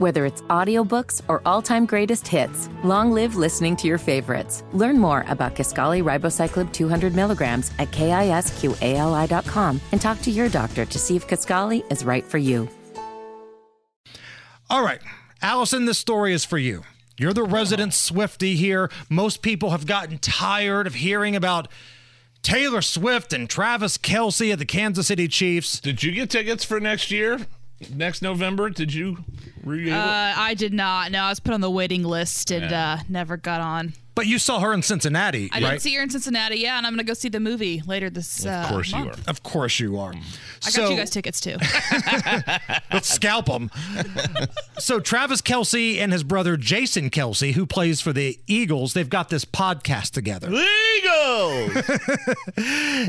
Whether it's audiobooks or all-time greatest hits, long live listening to your favorites. Learn more about Kisqali Ribociclib 200 milligrams at kisqali.com and talk to your doctor to see if Kisqali is right for you. All right, Allison, this story is for you. You're the resident Swifty here. Most people have gotten tired of hearing about Taylor Swift and Travis Kelce at the Kansas City Chiefs. Did you get tickets for next year? Next November? Did you? Were you able? Uh, I did not. No, I was put on the waiting list and Yeah. uh, never got on. But you saw her in Cincinnati, I right? didn't see her in Cincinnati. Yeah, and I'm gonna go see the movie later this. Uh, of course you month. are. Of course you are. I got you guys tickets too. Let's scalp them. so Travis Kelce and his brother Jason Kelce, who plays for the Eagles, they've got this podcast together. Eagles.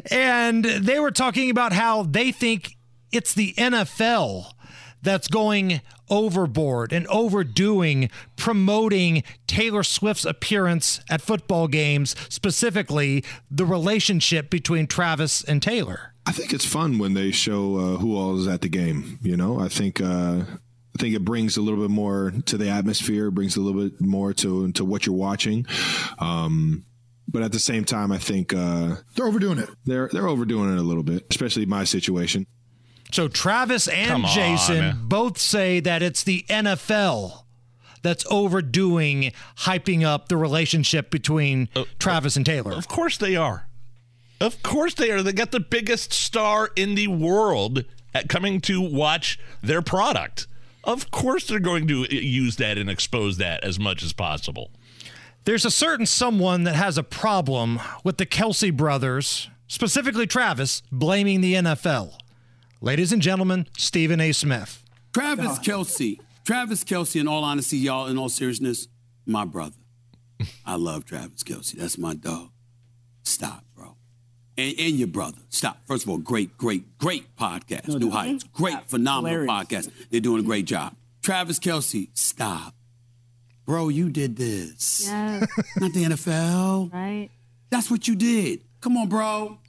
And they were talking about how they think it's the NFL that's going overboard and overdoing promoting Taylor Swift's appearance at football games, specifically the relationship between Travis and Taylor. I think it's fun when they show uh, who all is at the game. You know, I think uh, I think it brings a little bit more to the atmosphere, brings a little bit more to to what you're watching. Um, but at the same time, I think uh, They're overdoing it. they're they're overdoing it a little bit, especially my situation. So Travis and Come on. Jason both say that it's the NFL that's overdoing hyping up the relationship between uh, uh, Travis and Taylor. Of course they are. Of course they are. They got the biggest star in the world at coming to watch their product. Of course they're going to use that and expose that as much as possible. There's a certain someone that has a problem with the Kelce brothers, specifically Travis, blaming the NFL. Ladies and gentlemen, Stephen A. Smith. Travis Kelce. Travis Kelce, in all honesty, y'all, in all seriousness, my brother. I love Travis Kelce. That's my dog. Stop, bro. And, and your brother. Stop. First of all, great, great, great podcast. New Heights. Great, phenomenal podcast. They're doing a great job. Travis Kelce, stop. Bro, you did this. Yes, Not the NFL. right. That's what you did. Come on, bro.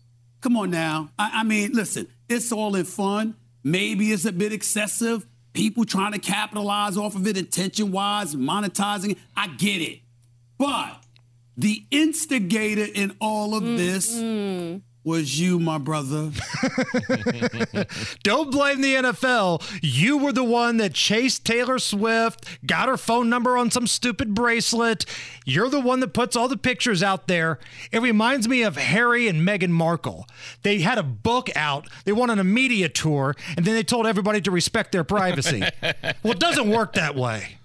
Come on now. I, I mean, listen, it's all in fun. Maybe it's a bit excessive. People trying to capitalize off of it attention wise, monetizing. I get it. But the instigator in all of this was you, my brother. Don't blame the NFL. You were the one that chased Taylor Swift, got her phone number on some stupid bracelet. You're the one that puts all the pictures out there. It reminds me of Harry and Meghan Markle. They had a book out, they went on a media tour, and then they told everybody to respect their privacy. well, it doesn't work that way.